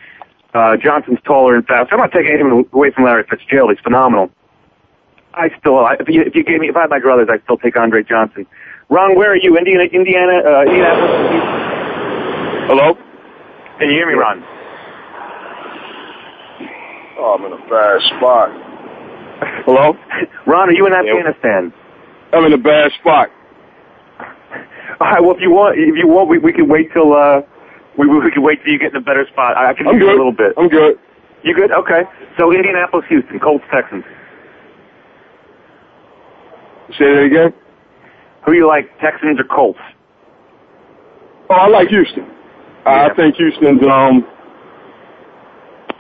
C: Uh, Johnson's taller and faster. I'm not taking anything away from Larry Fitzgerald. He's phenomenal. I still, I, if you, if you gave me, if I had my druthers, I'd still take Andre Johnson. Ron, where are you? Indiana, Indiana, uh, Indianapolis?
D: Hello?
C: Can you hear me, Ron?
D: Oh, I'm in a bad spot.
C: Hello? Ron, are you in Afghanistan?
D: I'm in a bad spot.
C: All right. Well, if you want, if you want, we we can wait till uh, we we can wait till you get in a better spot. I, can
D: I'm good.
C: a little bit.
D: I'm good.
C: You good? Okay. So Indianapolis, Houston, Colts, Texans.
D: Say that again.
C: Who you like, Texans or Colts?
D: Oh, I like Houston. I think Houston's um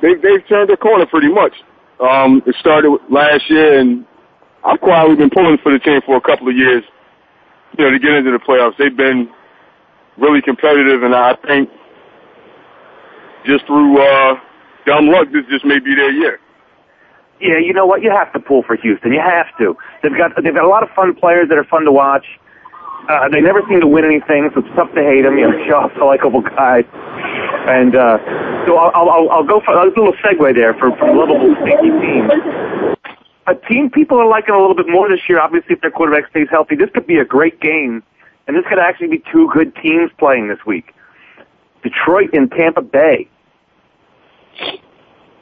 D: they they've turned the corner pretty much. Um it started last year and I've quietly been pulling for the team for a couple of years, you know, to get into the playoffs. They've been really competitive and I think just through uh dumb luck this just may be their year.
C: Yeah, you know what? You have to pull for Houston. You have to. They've got they've got a lot of fun players that are fun to watch. Uh, they never seem to win anything, so it's tough to hate them. You know, Schaub's a likable guy, and uh, so I'll, I'll I'll go for a little segue there for for lovable sneaky team. A team people are liking a little bit more this year. Obviously, if their quarterback stays healthy, this could be a great game, and this could actually be two good teams playing this week. Detroit and Tampa Bay.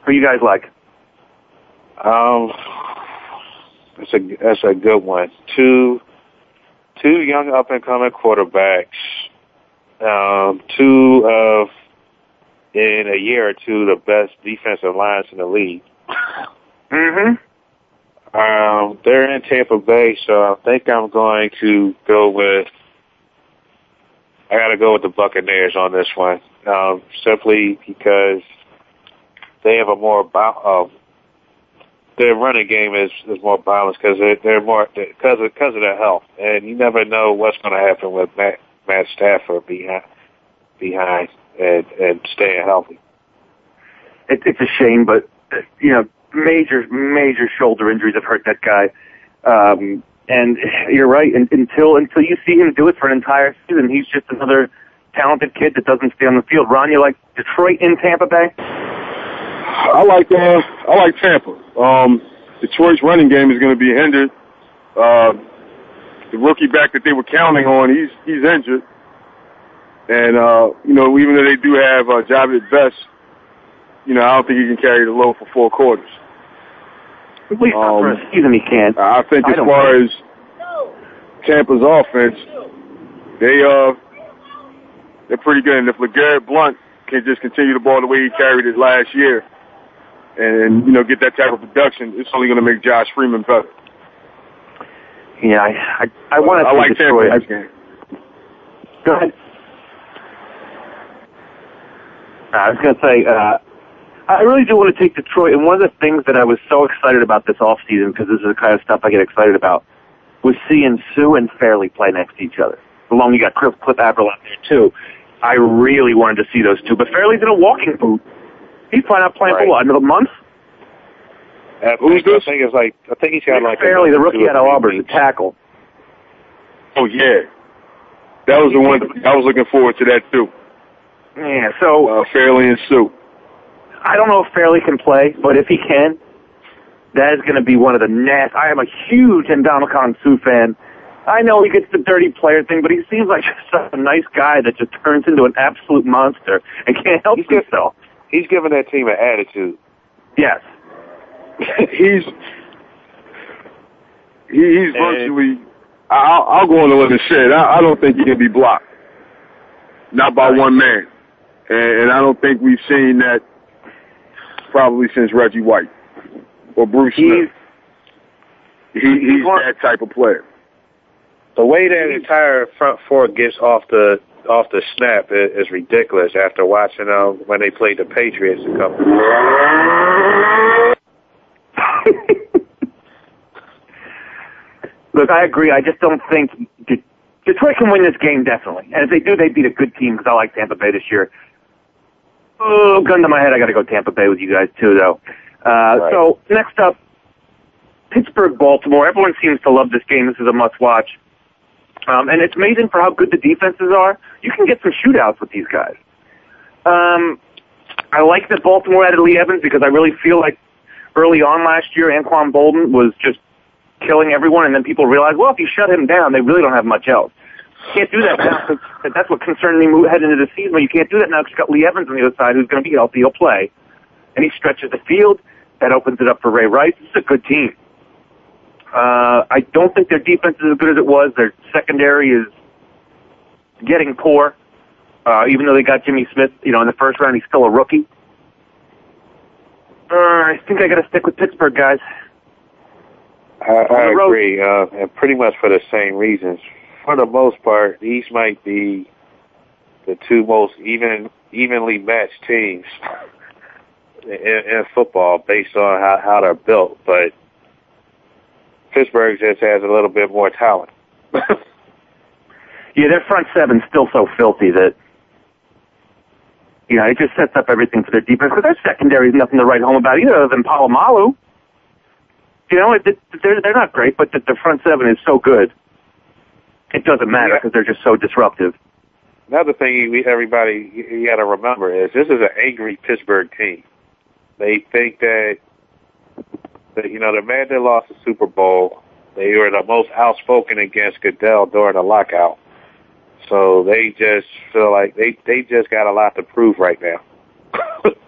C: Who you guys like?
E: Um, that's a that's a good one. Two two young up and coming quarterbacks. Um, two of in a year or two the best defensive lines in the league.
C: Mm-hmm.
E: Um, they're in Tampa Bay, so I think I'm going to go with. I got to go with the Buccaneers on this one, um, simply because they have a more uh, their running game is is more balanced because they're, they're more because of because of their health, and you never know what's going to happen with Matt Matt Stafford behind behind and and staying healthy.
C: It, it's a shame, but you know, major major shoulder injuries have hurt that guy. Um, and you're right. And, until until you see him do it for an entire season, he's just another talented kid that doesn't stay on the field. Ron, you like Detroit in Tampa Bay?
D: I like uh I like Tampa. Um Detroit's running game is gonna be hindered. Uh the rookie back that they were counting on, he's he's injured. And uh, you know, even though they do have uh Jahvid Best, you know, I don't think he can carry the load for four quarters.
C: At least not for a season he can't.
D: I think
C: I
D: as far
C: think-
D: as Tampa's offense, they uh they're pretty good. And if LeGarrette Blount can just continue the ball the way he carried it last year, and you know get that type of production, it's only going to make Josh Freeman better.
C: Yeah, I I, I want to
D: I like
C: Detroit.
D: Tampa in this game.
C: Go ahead. I was going to say, uh, I really do want to take Detroit, and one of the things that I was so excited about this off season, because this is the kind of stuff I get excited about, was seeing Suh and Fairley play next to each other. Along, you got Cliff, Cliff Avril out there too. I really wanted to see those two, but Fairley's in a walking boot. He's probably not playing for what another month.
E: I think, I think it's like I think he's got like
C: Fairley, the rookie
E: two
C: out of Auburn, the tackle.
D: Oh yeah, that was the one I was looking forward to that too.
C: Yeah, so
D: uh, Fairley and Suh.
C: I don't know if Fairley can play, but if he can, that is going to be one of the nast. I am a huge Ndamukong Suh fan. I know he gets the dirty player thing, but he seems like just a nice guy that just turns into an absolute monster and can't help himself.
E: He's giving that team an attitude.
C: Yes.
D: he's he, he's virtually. I'll, I'll go on the limb and say it. I, I don't think he can be blocked, not by one man, and, and I don't think we've seen that probably since Reggie White or Bruce Smith. He, he's that type of player.
E: The way that entire front four gets off the off the snap is, is ridiculous. After watching them when they played the Patriots a couple.
C: Look, I agree. I just don't think Detroit can win this game definitely, and if they do, they beat a good team because I like Tampa Bay this year. Oh, gun to my head, I got to go Tampa Bay with you guys too, though. Uh,
E: Right.
C: So next up, Pittsburgh, Baltimore. Everyone seems to love this game. This is a must-watch, um, and it's amazing for how good the defenses are. You can get some shootouts with these guys. Um, I like that Baltimore added Lee Evans because I really feel like early on last year, Anquan Boldin was just killing everyone, and then people realized, well, if you shut him down, they really don't have much else. Can't do that now. That's what concerned me heading into the season. But you can't do that now because you've got Lee Evans on the other side who's going to be healthy. He'll play. And he stretches the field. That opens it up for Ray Rice. This is a good team. Uh, I don't think their defense is as good as it was. Their secondary is getting poor. Uh, even though they got Jimmy Smith, you know, in the first round, he's still a rookie. Uh, I think I got to stick with Pittsburgh, guys.
E: I, I agree, uh, and pretty much for the same reasons. For the most part, these might be the two most even evenly matched teams in, in football based on how, how they're built. But Pittsburgh just has a little bit more talent.
C: Yeah, their front seven's still so filthy that you know it just sets up everything for their defense. Because their secondary is nothing to write home about either, other than Polamalu. You know, they're they're not great, but the front seven is so good. It doesn't matter because they're just so disruptive.
E: Another thing we, everybody you, you got to remember is this is an angry Pittsburgh team. They think that, that you know the man that lost the Super Bowl, they were the most outspoken against Goodell during the lockout. So they just feel like they they just got a lot to prove right now.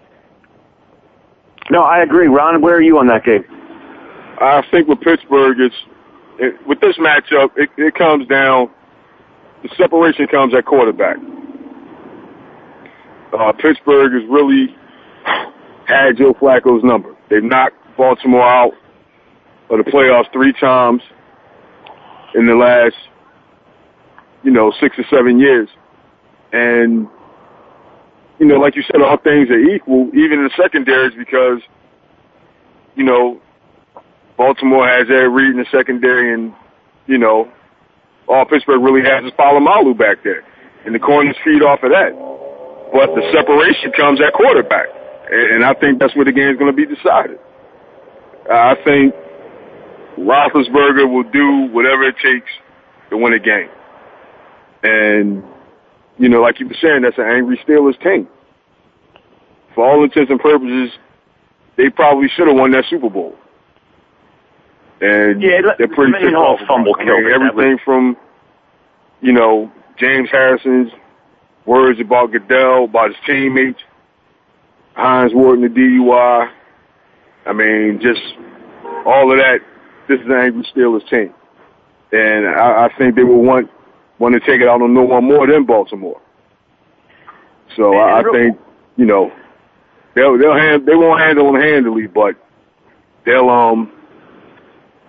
C: No, I agree, Ron. Where are you on that game?
D: I think with Pittsburgh, it's it, with this matchup, it, it comes down. The separation comes at quarterback. Uh, Pittsburgh has really had Joe Flacco's number. They've knocked Baltimore out of the playoffs three times in the last, you know, six or seven years. And, you know, like you said, all things are equal, even in the secondaries, because, you know, Baltimore has Ed Reed in the secondary, and you know, all Pittsburgh really has is Polamalu back there, and the corners feed off of that. But the separation comes at quarterback, and, and I think that's where the game's going to be decided. I think Roethlisberger will do whatever it takes to win a game, and you know, like you were saying, that's an angry Steelers team. For all intents and purposes, they probably should have won that Super Bowl and
C: Yeah,
D: they're pretty pissed off
C: fumble
D: it. I mean, everything from you know James Harrison's words about Goodell, about his teammates, Hines Ward and the DUI. I mean, just all of that. This is an angry Steelers team, and I, I think they will want want to take it out on no one more than Baltimore. So I, I think you know they'll they'll hand, they won't handle them handily, but they'll um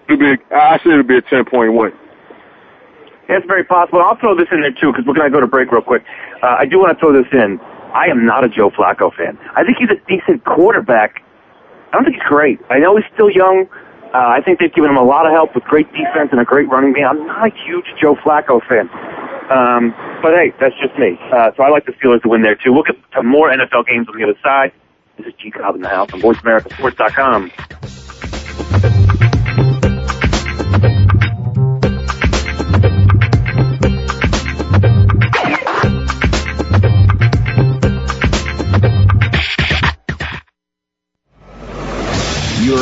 D: it'll be I say it'll be a ten point win.
C: It's very possible. I'll throw this in there too because we're going to go to break real quick. Uh, I do want to throw this in. I am not a Joe Flacco fan. I think he's a decent quarterback. I don't think he's great. I know he's still young. Uh, I think they've given him a lot of help with great defense and a great running game. I'm not a huge Joe Flacco fan. Um, but hey, that's just me. Uh, so I like the Steelers to win there too. We'll get to more NFL games on the other side. This is G Cobb in the house on VoiceAmericaSports.com.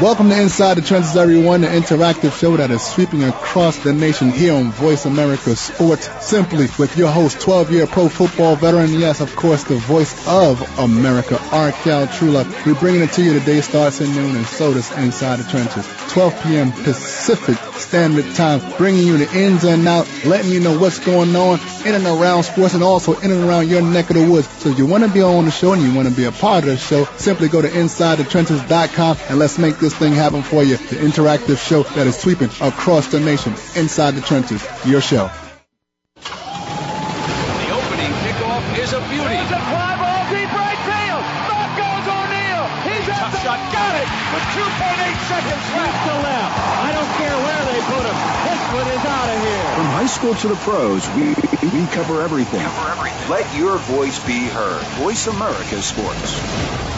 K: Welcome to Inside the Trenches, everyone, the interactive show that is sweeping across the nation here on Voice America Sports. Simply with your host, 12-year pro football veteran, yes, of course, the voice of America, Arkel Trula. We're bringing it to you. today, starts at noon, and so does Inside the Trenches. 12 p.m. Pacific Standard Time, bringing you the ins and outs, letting you know what's going on in and around sports, and also in and around your neck of the woods. So if you want to be on the show and you want to be a part of the show, simply go to InsideTheTrenches.com and let's make this thing happen for you. The interactive show that is sweeping across the nation. Inside the Trenches, your show.
L: The opening kickoff is a beauty.
M: It's a fly ball deep right field. Back goes O'Neal. He's at the shot. Got it with 2.8 seconds left to left. I don't care where they put him. This one is out of here.
F: From high school to the pros, we, we cover everything.
L: Cover everything.
F: Let your voice be heard. Voice America Sports.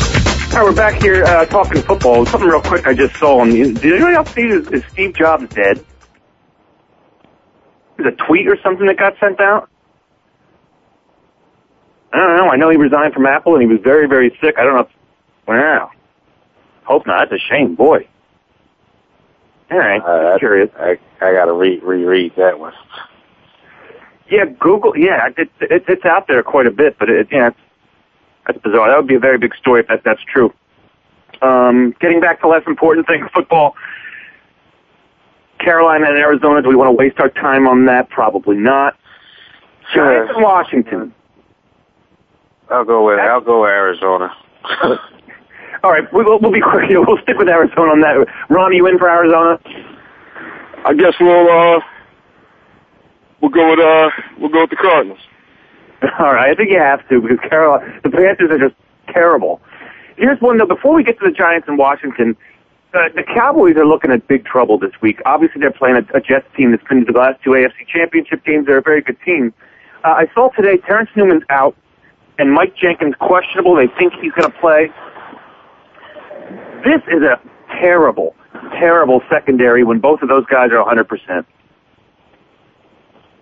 C: All right, we're back here uh, talking football. Something real quick I just saw. On, did anybody else see is, is Steve Jobs dead? There's a tweet or something that got sent out. I don't know. I know he resigned from Apple and he was very, very sick. I don't know. If, wow. Hope not. That's a shame, boy. All right.
E: Uh,
C: curious.
E: I I got to re reread that one.
C: Yeah, Google. Yeah, it, it, it's out there quite a bit, but it, yeah, it's, that's bizarre. That would be a very big story if that, that's true. Um, getting back to less important thing, football. Carolina and Arizona. Do we want to waste our time on that? Probably not. Giants and Washington.
E: I'll go with I'll go with Arizona.
C: All right, we'll, we'll be quick here. We'll stick with Arizona on that. Ron, you in for Arizona?
D: I guess we'll uh we'll go with uh we'll go with the Cardinals.
C: All right, I think you have to because Carolina, the Panthers are just terrible. Here's one though. Before we get to the Giants in Washington, uh, the Cowboys are looking at big trouble this week. Obviously, they're playing a, a Jets team that's been to the last two AFC Championship games. They're a very good team. Uh, I saw today Terrence Newman's out and Mike Jenkins questionable. They think he's going to play. This is a terrible, terrible secondary when both of those guys are 100%.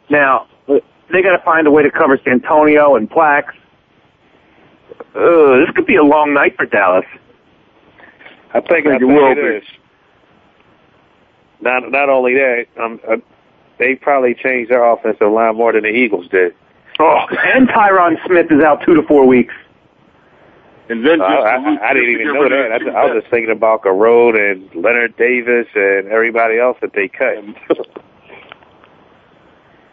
C: Now, they got to find a way to cover Santonio and Plax. Uh, this could be a long night for Dallas.
E: I think, I
D: it will
E: it
D: be.
E: is. Not not only that, um, uh, they probably changed their offensive line more than the Eagles did.
C: Oh, and Tyron Smith is out two to four weeks.
D: And then
E: Uh, I, I, I didn't even know that. I, I was just thinking about Gurode and Leonard Davis and everybody else that they cut.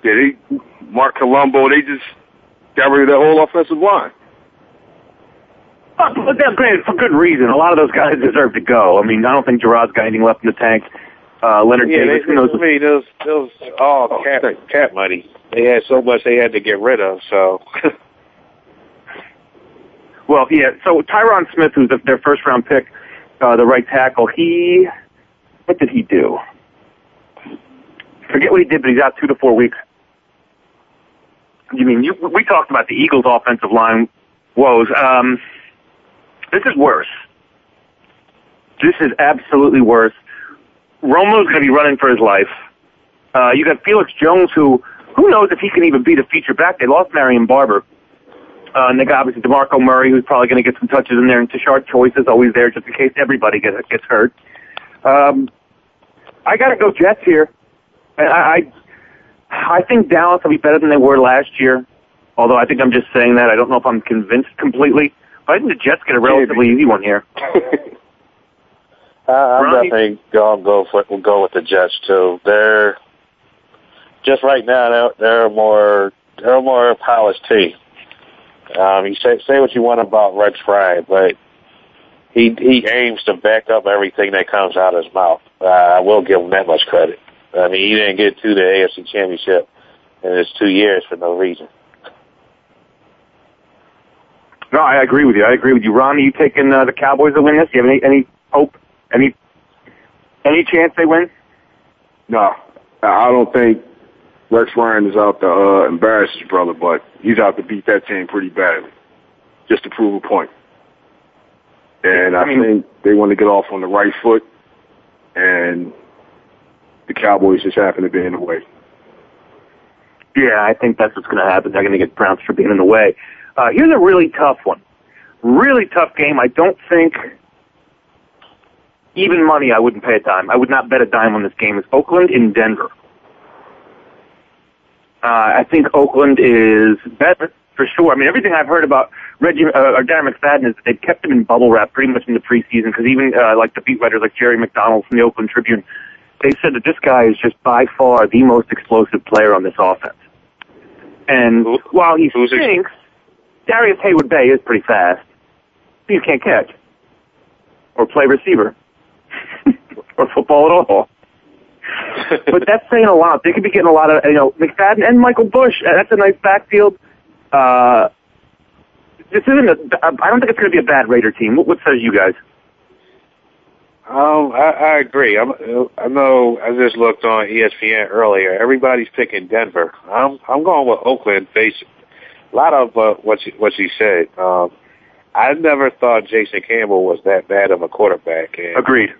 D: yeah, they Marc Colombo, they just got rid of that whole offensive line.
C: Uh, But that's granted for good reason. A lot of those guys deserve to go. I mean, I don't think Gerard's got anything left in the tank. Uh, Leonard
E: yeah,
C: Davis,
E: they,
C: who knows?
E: I mean, those those all cap cap money. They had so much they had to get rid of. So
C: Well, yeah. So Tyron Smith, who's the, their first round pick, uh, the right tackle, he, what did he do? Forget what he did, but he's out two to four weeks. You mean you? We talked about the Eagles' offensive line woes. Um, this is worse. This is absolutely worse. Romo's going to be running for his life. Uh, you got Felix Jones, who who knows if he can even be the feature back. They lost Marion Barber. Uh, and they got obviously DeMarco Murray, who's probably going to get some touches in there, and Tashard Choice is always there just in case everybody gets gets hurt. Um, I got to go Jets here. And I, I I think Dallas will be better than they were last year. Although I think I'm just saying that. I don't know if I'm convinced completely. But I think the Jets get a relatively easy one here.
E: Uh, I'm
C: Ronnie?
E: definitely gonna go for we'll go with the Jets too. They're just right now they're, they're more they're more polished team. Um, you say say what you want about Rex Ryan, but he he aims to back up everything that comes out of his mouth. Uh, I will give him that much credit. I mean, he didn't get to the AFC Championship in his two years for no reason.
C: No, I agree with you. I agree with you. Ron, are you taking uh, the Cowboys to win this? Do you have any any hope? Any any chance they win?
D: No, I don't think Rex Ryan is out to uh, embarrass his brother, but he's out to beat that team pretty badly, just to prove a point. And I, think they want to get off on the right foot, and the Cowboys just happen to be in the way.
C: Yeah, I think that's what's going to happen. They're going to get Browns for being in the way. Uh, here's a really tough one. Really tough game. I don't think even money I wouldn't pay a dime. I would not bet a dime on this game. It's Oakland in Denver. Uh, I think Oakland is better for sure. I mean, everything I've heard about Reggie uh, or Darren McFadden is that they've kept him in bubble wrap pretty much in the preseason because even uh, like the beat writers like Jerry McDonald from the Oakland Tribune, they said that this guy is just by far the most explosive player on this offense. And while he stinks, Darrius Heyward-Bey is pretty fast. You can't catch or play receiver or football at all. but that's saying a lot. They could be getting a lot of, you know, McFadden and Michael Bush. uh, That's a nice backfield. Uh, this isn't a, I don't think it's going to be a bad Raider team. What, what says you guys?
E: Um, I, I agree. I'm, I know. I just looked on ESPN earlier. Everybody's picking Denver. I'm I'm going with Oakland. Based a lot of uh, what you, what you said. Um, I never thought Jason Campbell was that bad of a quarterback. And
C: Agreed.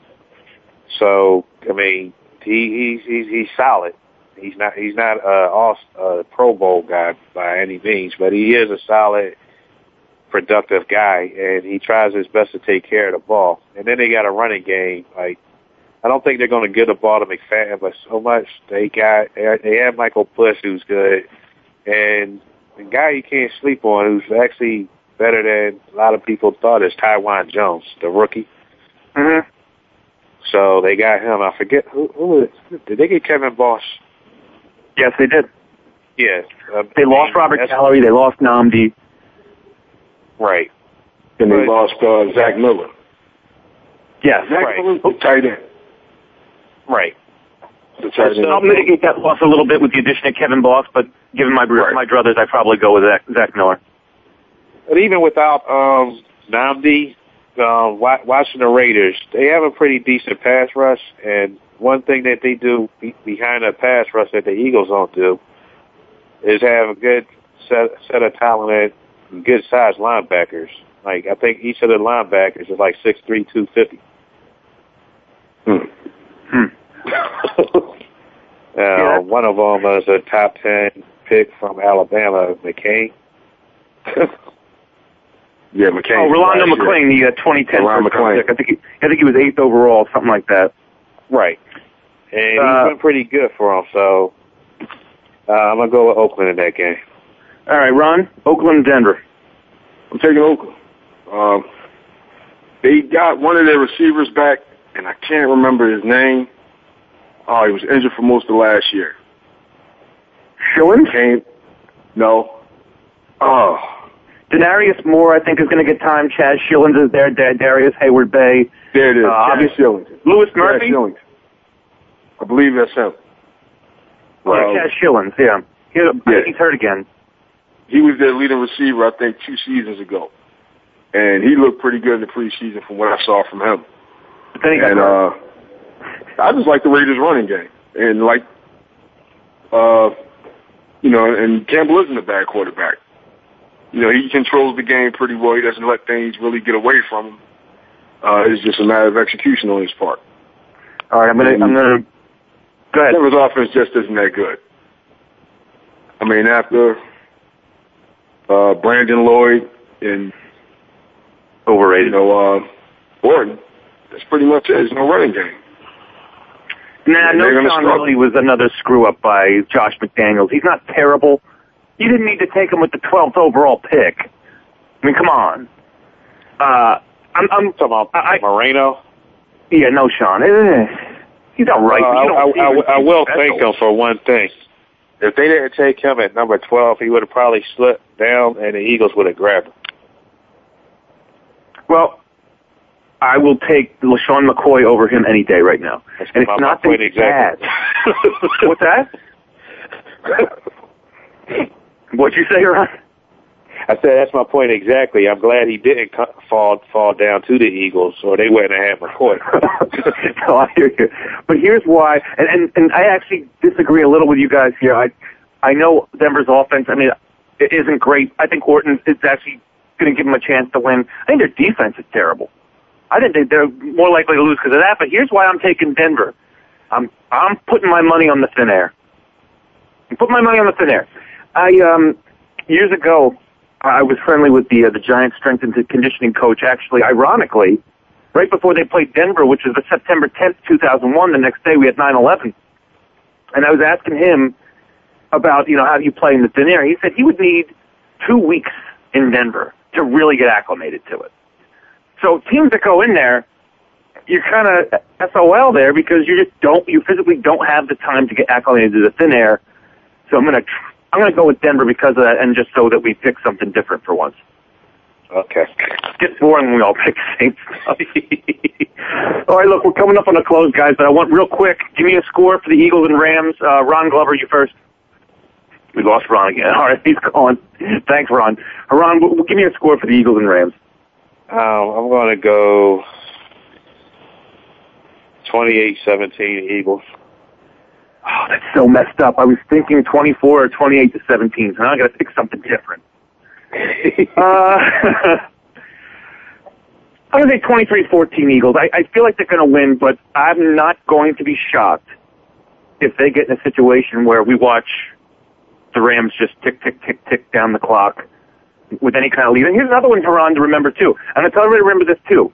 E: So I mean, he he's he's, he's solid. He's not he's not uh, all uh, Pro Bowl guy by any means, but he is a solid, productive guy, and he tries his best to take care of the ball. And then they got a running game. Like I don't think they're going to give the ball to McFadden, but so much they got they have Michael Bush who's good, and the guy you can't sleep on who's actually better than a lot of people thought is Taiwan Jones, the rookie.
C: Mm-hmm.
E: So they got him. I forget who, who it? did they get Kevin Boss?
C: Yes, they did.
E: Yeah, uh,
C: They lost Robert Gallery. They lost Nnamdi.
E: Right.
D: And they lost uh, Zach Miller.
C: Yes,
D: Zach
C: right.
D: Miller's the tight end.
E: Right.
D: The tight end.
C: I'll mitigate that loss a little bit with the addition of Kevin Boss, but given my my brothers, I'd probably go with Zach, Zach Miller.
E: But even without um, Nnamdi, um, watching the Raiders, they have a pretty decent pass rush. And one thing that they do be- behind the pass rush that the Eagles don't do is have a good set, set of talented, good sized linebackers. Like I think each of the linebackers is like six three, two fifty. Hmm. uh, One of them is a top ten pick from Alabama, McClain.
D: Yeah, McClain.
C: Oh, Rolando
D: last year.
C: McClain, the uh, 2010
D: Ron
C: first round
D: McClain.
C: pick. I think he, I think he was eighth overall, something like that.
E: Right. And
C: Uh,
E: he's been pretty good for him, so uh, I'm gonna go with Oakland in that game.
C: All right, Ron, Oakland, Denver.
D: I'm taking Oakland. Um, they got one of their receivers back, and I can't remember his name. Oh, he was injured for most of last year.
C: Schillen?
D: Came. No. Oh.
C: Denarius Moore, I think, is going to get time. Chaz Schilens is there. Da- Darrius Heyward-Bey.
D: There it is.
C: Uh,
D: Chaz
C: obviously-
D: Shillington.
C: Louis
D: Chaz
C: Murphy.
D: Shillington. I believe that's him.
C: Yeah, Chaz Schilens. Yeah. He,
D: Yeah.
C: He's hurt again.
D: He was their leading receiver, I think, two seasons ago. And he looked pretty good in the preseason from what I saw from him.
C: But then he got
D: and uh, I just like the Raiders running game. And like, uh, you know, and Campbell isn't a bad quarterback. You know, he controls the game pretty well. He doesn't let things really get away from him. Uh, it's just a matter of execution on his part.
C: All right, I'm gonna, I'm gonna. Go ahead.
D: Denver's offense just isn't that good. I mean, after uh, Brandon Lloyd and
C: overrated,
D: you know, uh, Orton, that's pretty much it. There's no running game.
C: Nah, no,
D: they're
C: Sean
D: struggle.
C: really was another screw up by Josh McDaniels. He's not terrible, You didn't need to take him with the 12th overall pick. I mean, come on. Uh, I'm, I'm
E: talking about
C: I,
E: Moreno.
C: Yeah, no, Sean. Eh, He's all right.
E: Uh,
C: you don't
E: I, I, I, I will thank him for one thing. If they didn't take him at number 12, he would have probably slipped down and the Eagles would have grabbed him.
C: Well, I will take LeSean McCoy over him any day right now. and it's not that
E: exactly.
C: bad. What's that? What'd you say, Ron?
E: I said that's my point exactly. I'm glad he didn't fall fall down to the Eagles, or they wouldn't have had McCoy.
C: no, I hear you. But here's why, and, and and I actually disagree a little with you guys here. I I know Denver's offense. I mean, it isn't great. I think Orton is actually going to give them a chance to win. I think their defense is terrible. I didn't think they, they're more likely to lose because of that. But here's why I'm taking Denver. I'm I'm putting my money on the thin air. I'm putting my money on the thin air. I um years ago I was friendly with the uh, the Giants strength and conditioning coach. Actually, ironically, right before they played Denver, which was the September 10th, 2001. The next day we had 9/11, and I was asking him about you know how do you play in the thin air. He said he would need two weeks in Denver to really get acclimated to it. So teams that go in there, you're kind of SOL there because you just don't you physically don't have the time to get acclimated to the thin air. So I'm gonna tr- I'm gonna go with Denver because of that, and just so that we pick something different for once.
E: Okay.
C: It gets boring when we all pick the same stuff. all right, look, we're coming up on a close, guys, but I want real quick. Give me a score for the Eagles and Rams. Uh, Ron Glover, you first. We lost Ron again. All right, he's gone. Thanks, Ron. Ron, w- w- give me a score for the Eagles and Rams.
E: Um, I'm going to go 28-17 Eagles.
C: Oh, that's so messed up. I was thinking 24 or 28 to 17, so now I got to pick something different. uh, I'm going to say 23-14 Eagles. I, I feel like they're going to win, but I'm not going to be shocked if they get in a situation where we watch the Rams just tick, tick, tick, tick down the clock with any kind of lead. And here's another one for Ron to remember too. And I tell everybody to remember this too.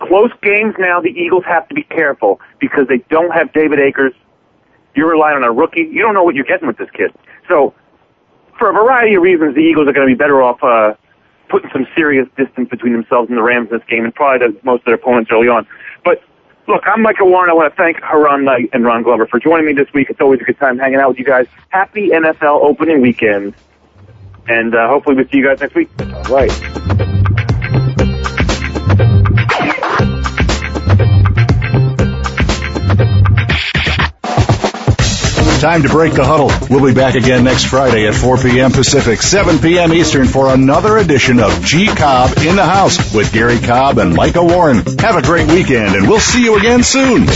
C: Close games now, the Eagles have to be careful because they don't have David Akers. You're relying on a rookie. You don't know what you're getting with this kid. So, for a variety of reasons, the Eagles are going to be better off uh, putting some serious distance between themselves and the Rams in this game, and probably most of their opponents early on. But look, I'm Michael Warren. I want to thank Haran Knight and Ron Glover for joining me this week. It's always a good time hanging out with you guys. Happy NFL opening weekend, and uh, hopefully we'll see you guys next week.
E: All right.
B: Time to break the huddle. We'll be back again next Friday at 4 p.m. Pacific, 7 p.m. Eastern for another edition of G Cobb in the House with Gary Cobb and Micah Warren. Have a great weekend and we'll see you again soon.